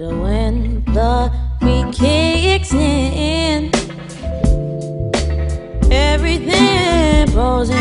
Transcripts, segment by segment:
So when the beat kicks in, everything falls into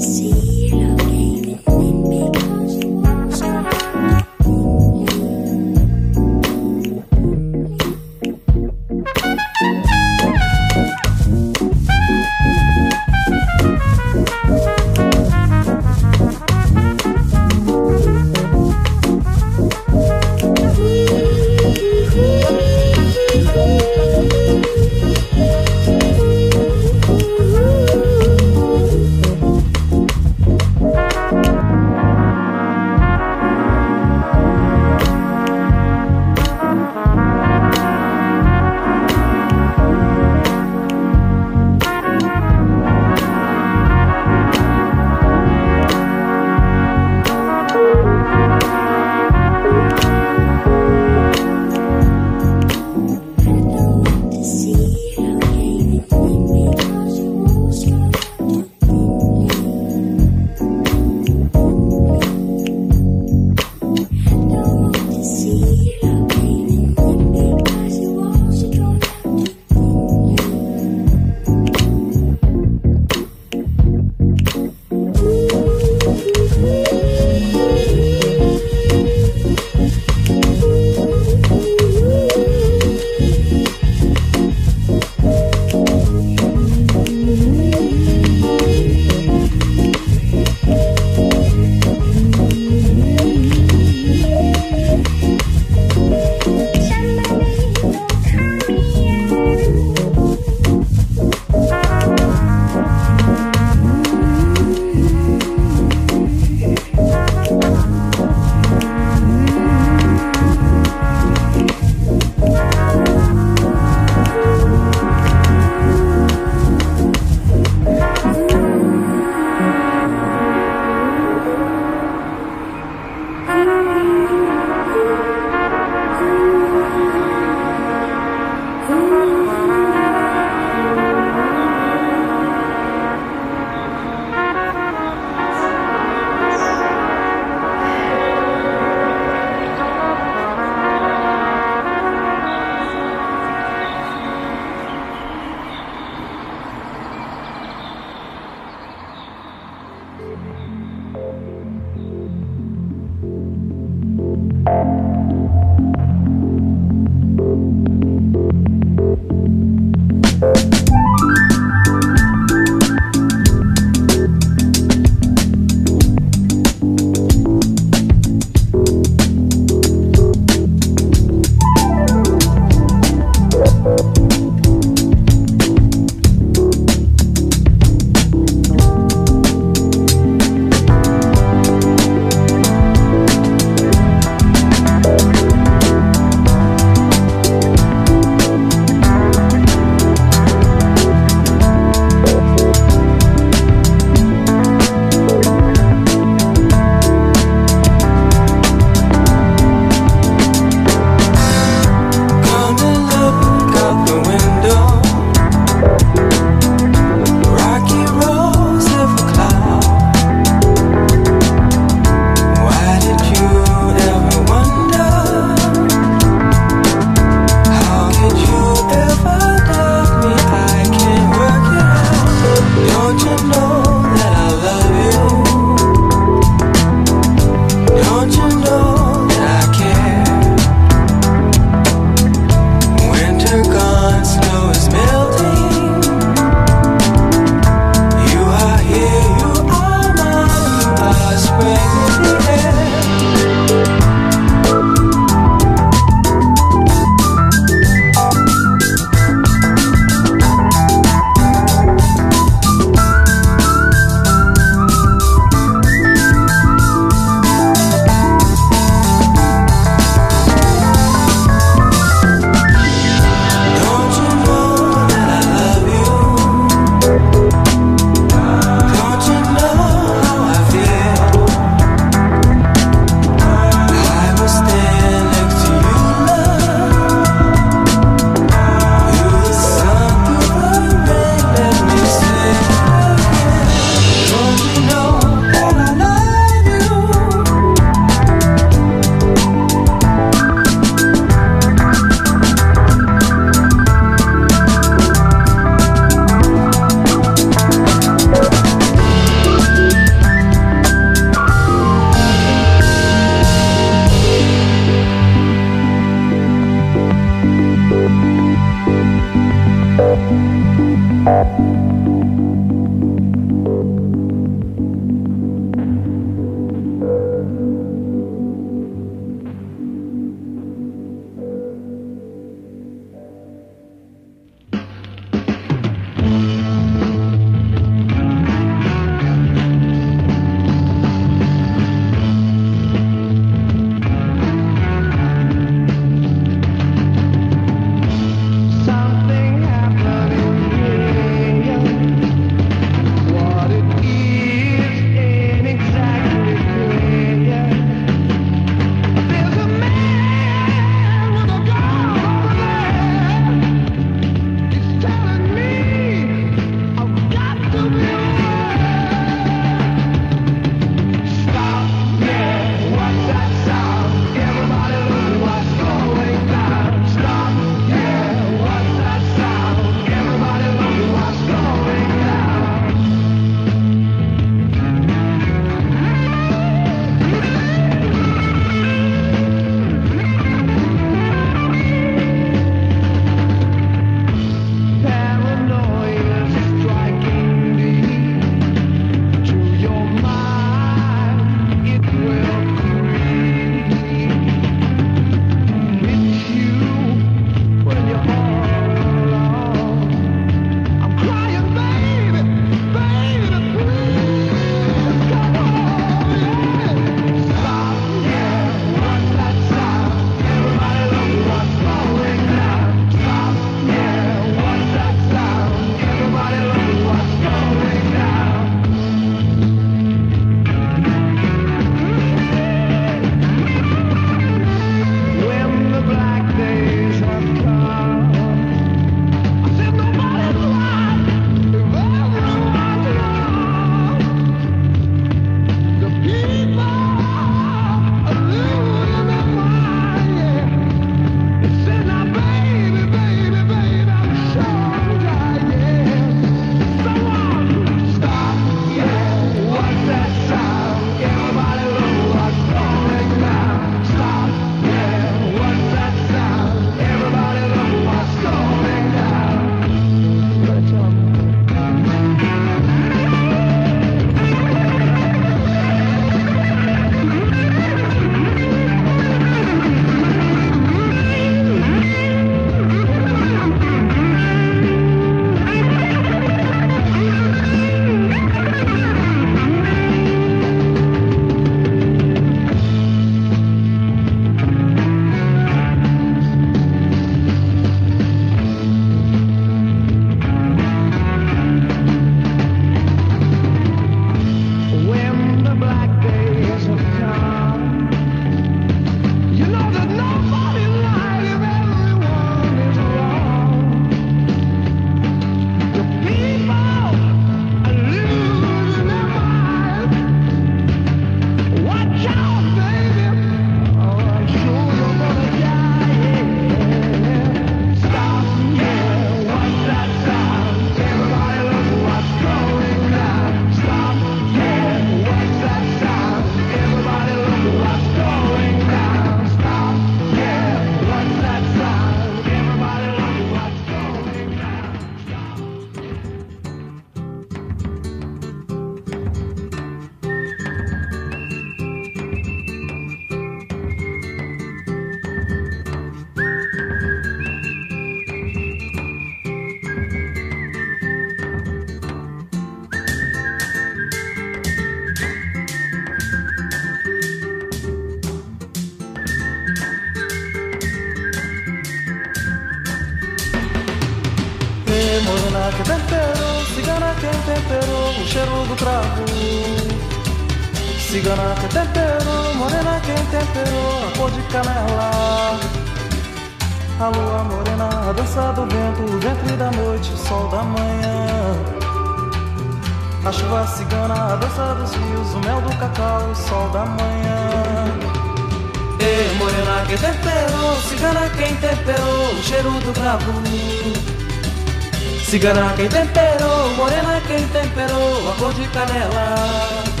Cigana quem temperou, morena quem temperou a cor de canela.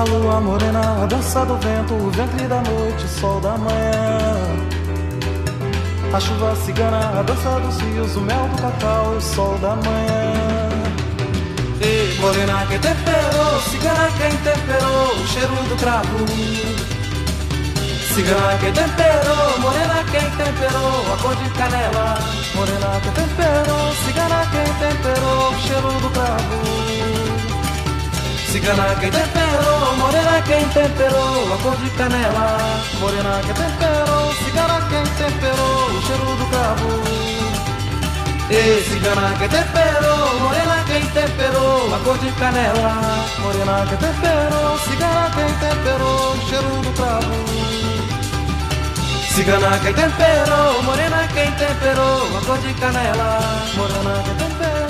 A lua morena, a dança do vento, o ventre da noite, o sol da manhã. A chuva cigana, a dança dos rios, o mel do cacau, o sol da manhã. Ei, morena quem temperou, cigana quem temperou o cheiro do cravo. Cigana quem temperou, morena quem temperou a cor de canela. Morena quem temperou, cigana quem temperou o cheiro do cravo. Cigana quem temperou, morena quem temperou a cor de canela. Morena quem temperou, cigana quem temperou o cheiro do cravo. E cigana temperou, morena quem temperou a cor de canela. Morena quem temperou, cigana quem temperou o cheiro do cravo. Cigana quem temperou, morena quem temperou a cor de canela. Morena quem temperou,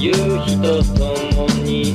夕日と共に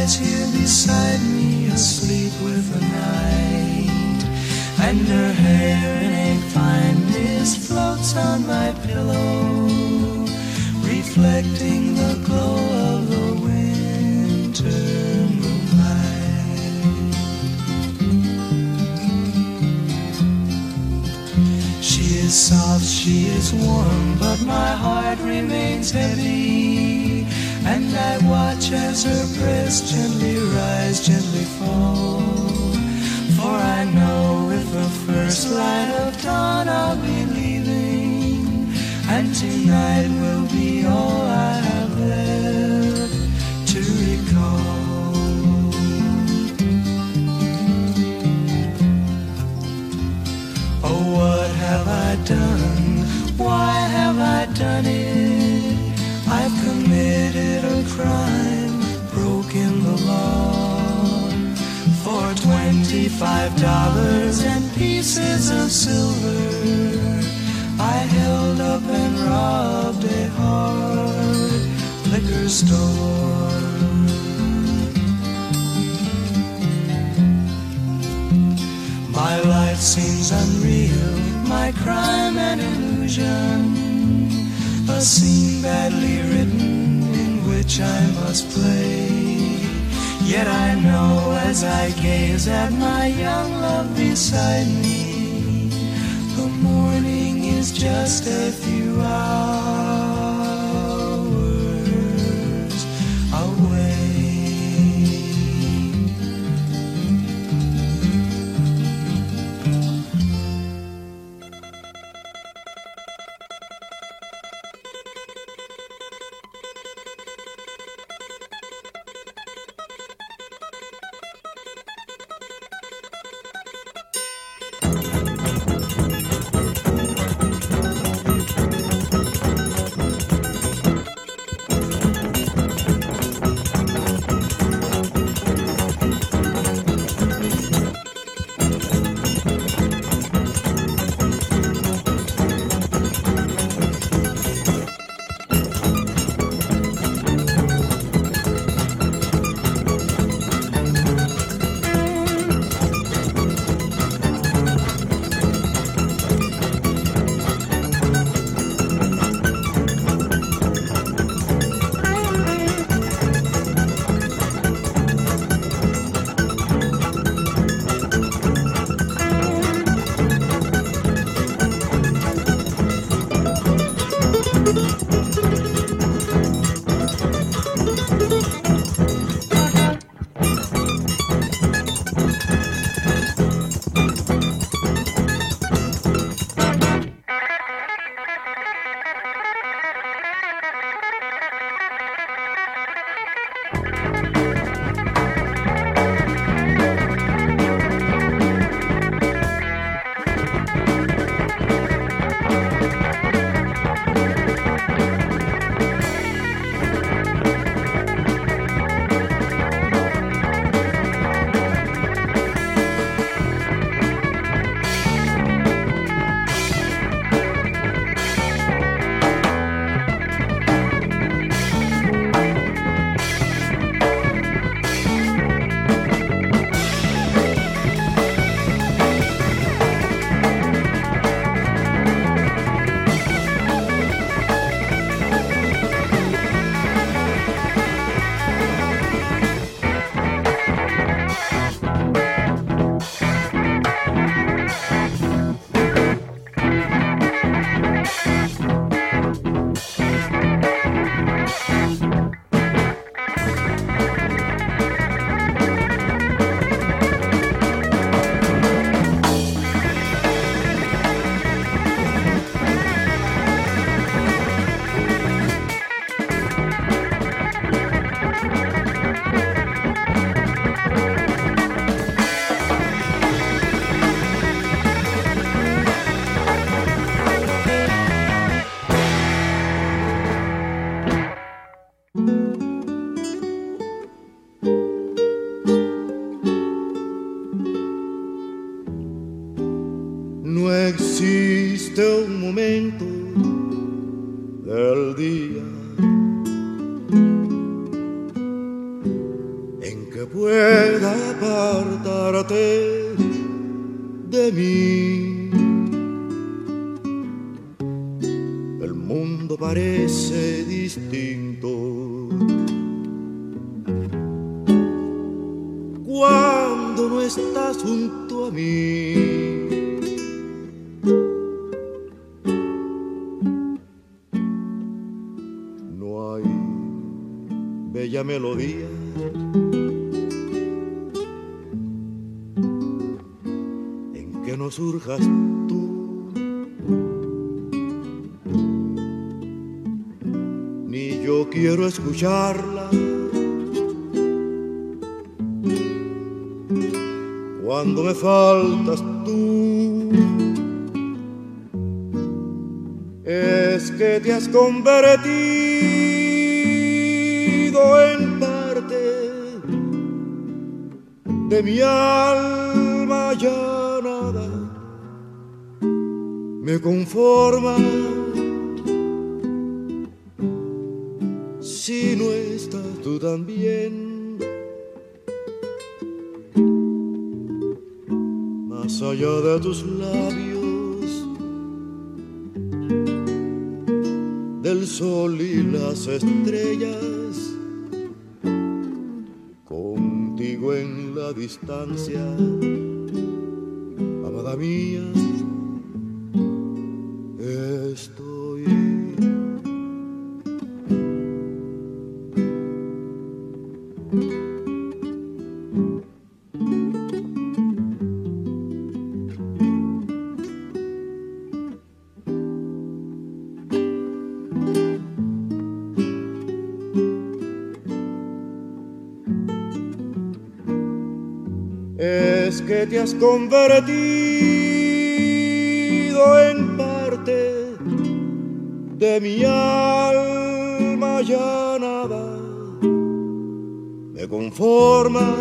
Lies here beside me, asleep with the night. And her hair in a fine mist floats on my pillow, reflecting the glow of the winter moonlight. She is soft, she is warm, but my heart remains heavy. And I watch as her breast gently rise, gently fall. For I know with the first light of dawn I'll be leaving. And tonight will be all I have left to recall. Oh, what have I done? Why have I done it? Twenty-five dollars and pieces of silver, I held up and robbed a hard liquor store. My life seems unreal, my crime an illusion, a scene badly written in which I must play. Yet I know as I gaze at my young love beside me, the morning is just a few hours 东北。que te has convertido en parte de mi alma ya nada me conforma.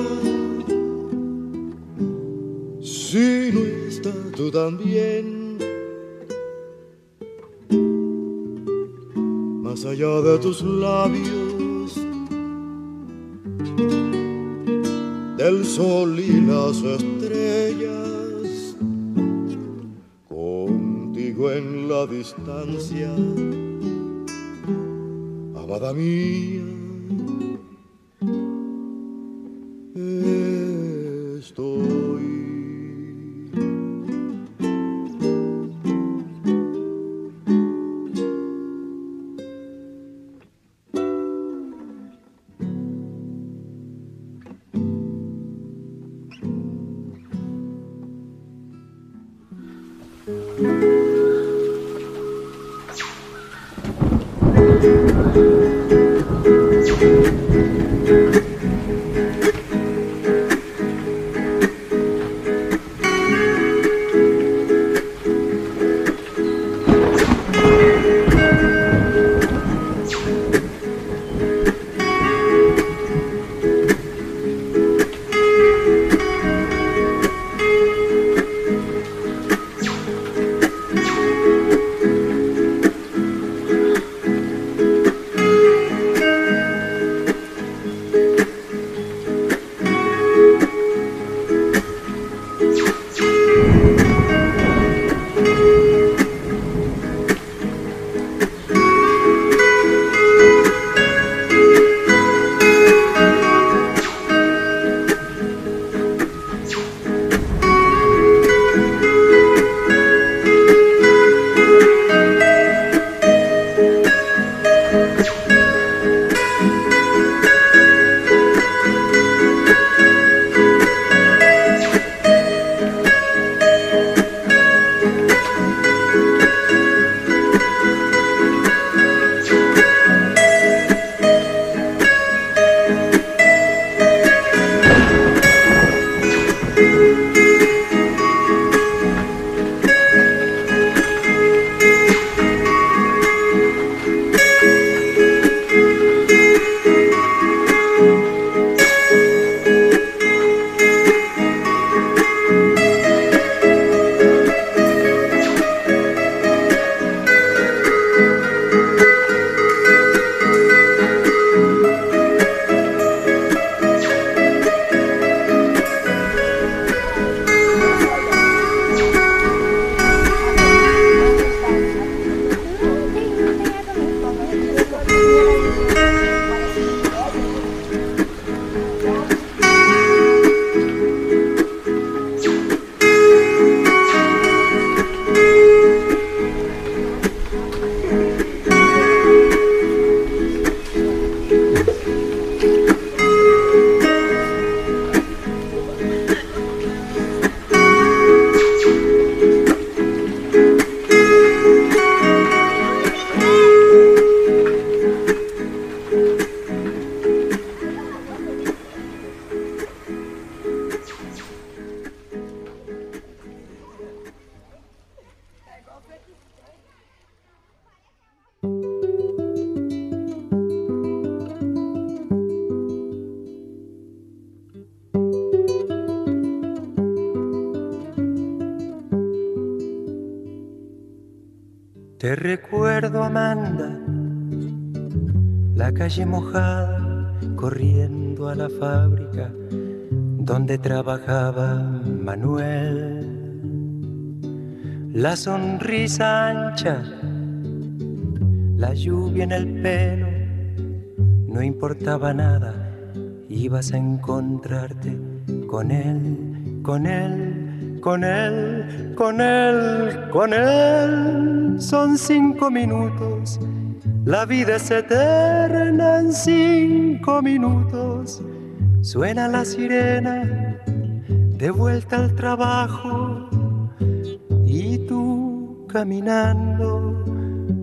Si no estás tú también. Más allá de tus labios el sol y las estrellas, contigo en la distancia, amada mía mojada, corriendo a la fábrica donde trabajaba Manuel. La sonrisa ancha, la lluvia en el pelo, no importaba nada, ibas a encontrarte con él, con él, con él, con él, con él. Son cinco minutos, la vida es eterna en cinco minutos. Suena la sirena, de vuelta al trabajo, y tú caminando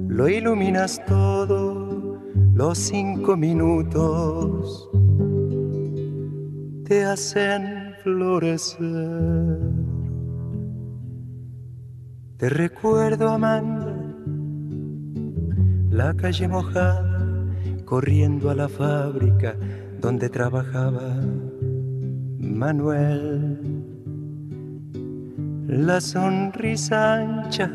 lo iluminas todo, los cinco minutos te hacen florecer. Te recuerdo, Amanda, la calle mojada, corriendo a la fábrica donde trabajaba Manuel. La sonrisa ancha,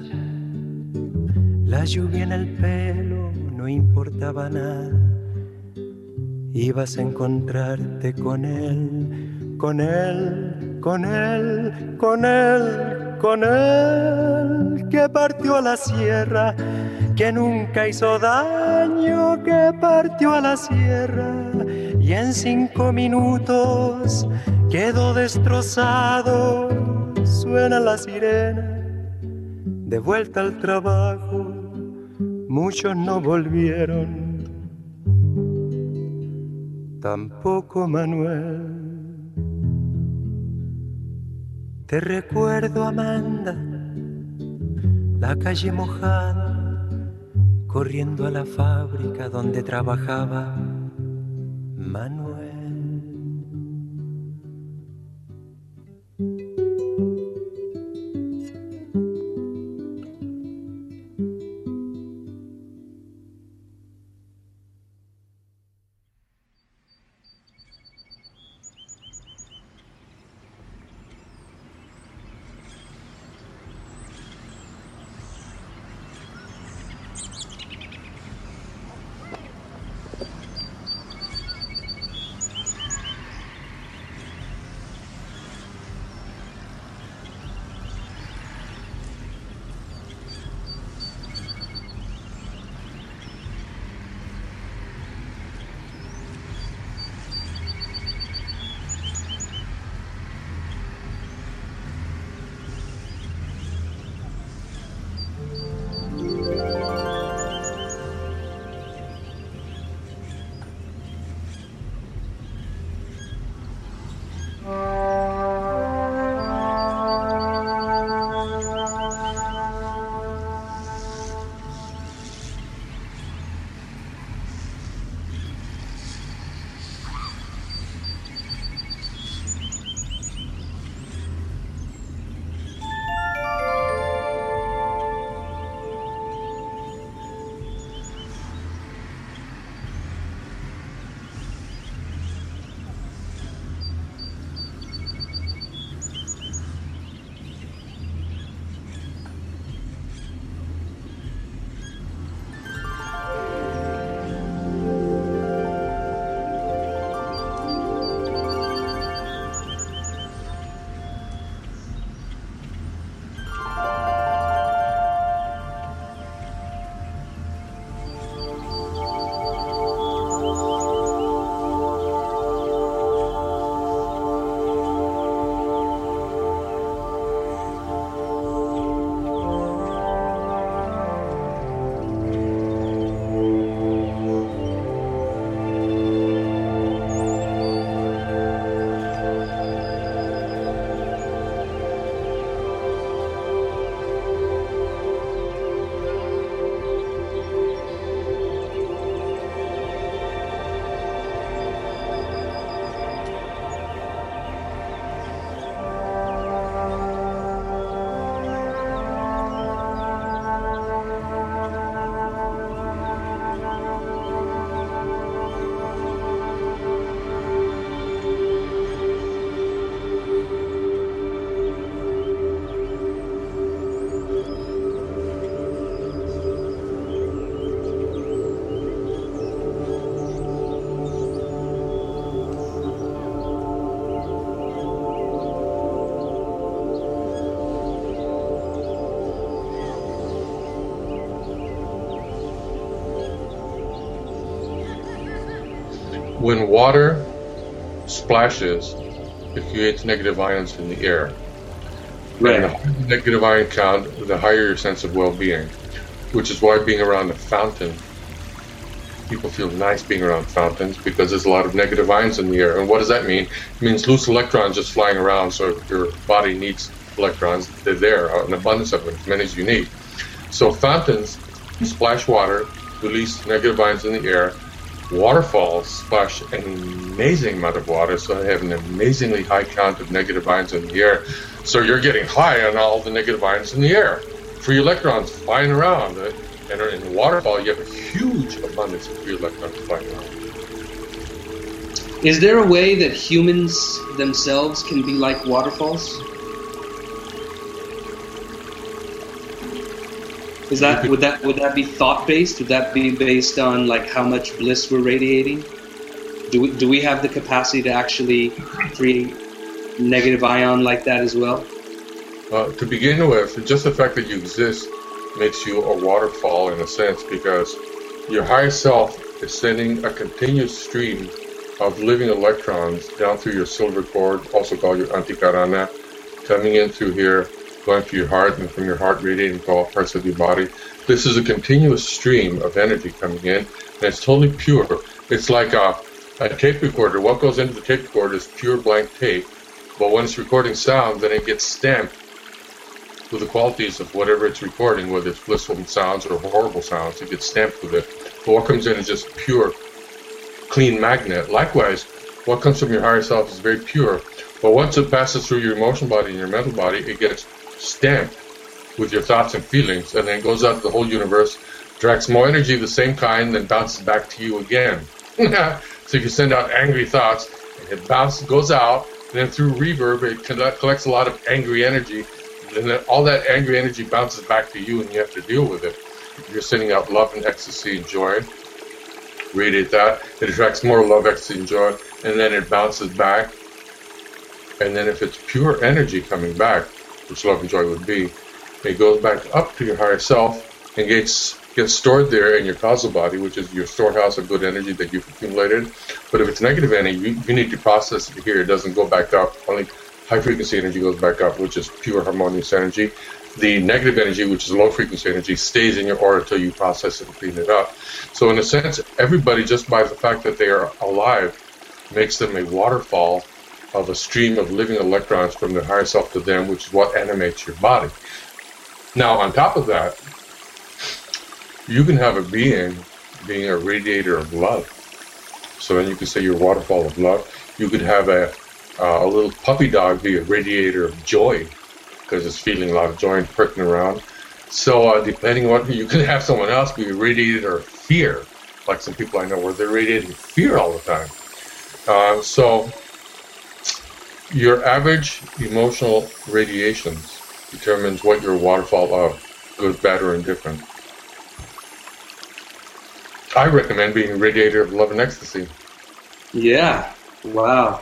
la lluvia en el pelo, no importaba nada. Ibas a encontrarte con él, con él, con él, con él, con él, que partió a la sierra, que nunca hizo daño, que partió a la sierra y en cinco minutos quedó destrozado. Suena la sirena, de vuelta al trabajo, muchos no volvieron, tampoco Manuel. Te recuerdo, Amanda, la calle mojada, corriendo a la fábrica donde trabajaba Manuel. When water splashes, it creates negative ions in the air. And the higher the negative ion count, the higher your sense of well-being, which is why being around a fountain, people feel nice being around fountains because there's a lot of negative ions in the air. And what does that mean? It means loose electrons just flying around. So if your body needs electrons, they're there, uh, an abundance of them, as many as you need. So fountains splash water, release negative ions in the air. Waterfalls splash an amazing amount of water, so they have an amazingly high count of negative ions in the air. So you're getting high on all the negative ions in the air. Free electrons flying around. uh, And in a waterfall, you have a huge abundance of free electrons flying around. Is there a way that humans themselves can be like waterfalls? Is that would that would that be thought based? Would that be based on like how much bliss we're radiating? Do we do we have the capacity to actually create negative ion like that as well? Uh, to begin with, just the fact that you exist makes you a waterfall in a sense because your higher self is sending a continuous stream of living electrons down through your silver cord, also called your antahkarana, coming in through here, going through your heart, and from your heart radiating to all parts of your body. This is a continuous stream of energy coming in, and it's totally pure. It's like a, a tape recorder. What goes into the tape recorder is pure blank tape, but when it's recording sound, then it gets stamped with the qualities of whatever it's recording, whether it's blissful sounds or horrible sounds, it gets stamped with it. But what comes in is just pure, clean magnet. Likewise, what comes from your higher self is very pure. But once it passes through your emotional body and your mental body, it gets stamped with your thoughts and feelings, and then goes out to the whole universe, attracts more energy of the same kind, then bounces back to you again. so if you send out angry thoughts, it bounces, goes out, and then through reverb, it collects a lot of angry energy, and then all that angry energy bounces back to you, and you have to deal with it. You're sending out love and ecstasy and joy. Radiate that. It attracts more love, ecstasy, and joy, and then it bounces back. And then if it's pure energy coming back, which love and joy would be, it goes back up to your higher self and gets gets stored there in your causal body, which is your storehouse of good energy that you've accumulated. But if it's negative energy, you, you need to process it here. It doesn't go back up. Only high frequency energy goes back up, which is pure harmonious energy. The negative energy, which is low frequency energy, stays in your aura until you process it and clean it up. So, in a sense, everybody, just by the fact that they are alive, makes them a waterfall of a stream of living electrons from their higher self to them, which is what animates your body. Now, on top of that, you can have a being being a radiator of love. So then you could say you're a waterfall of love. You could have a uh, a little puppy dog be a radiator of joy because it's feeling a lot of joy and perking around. So uh, depending on what you could have someone else be a radiator of fear, like some people I know where they're radiating fear all the time. Uh, so your average emotional radiations determines what you're waterfall of, good, bad, or indifferent. I recommend being a radiator of love and ecstasy. Yeah. Wow.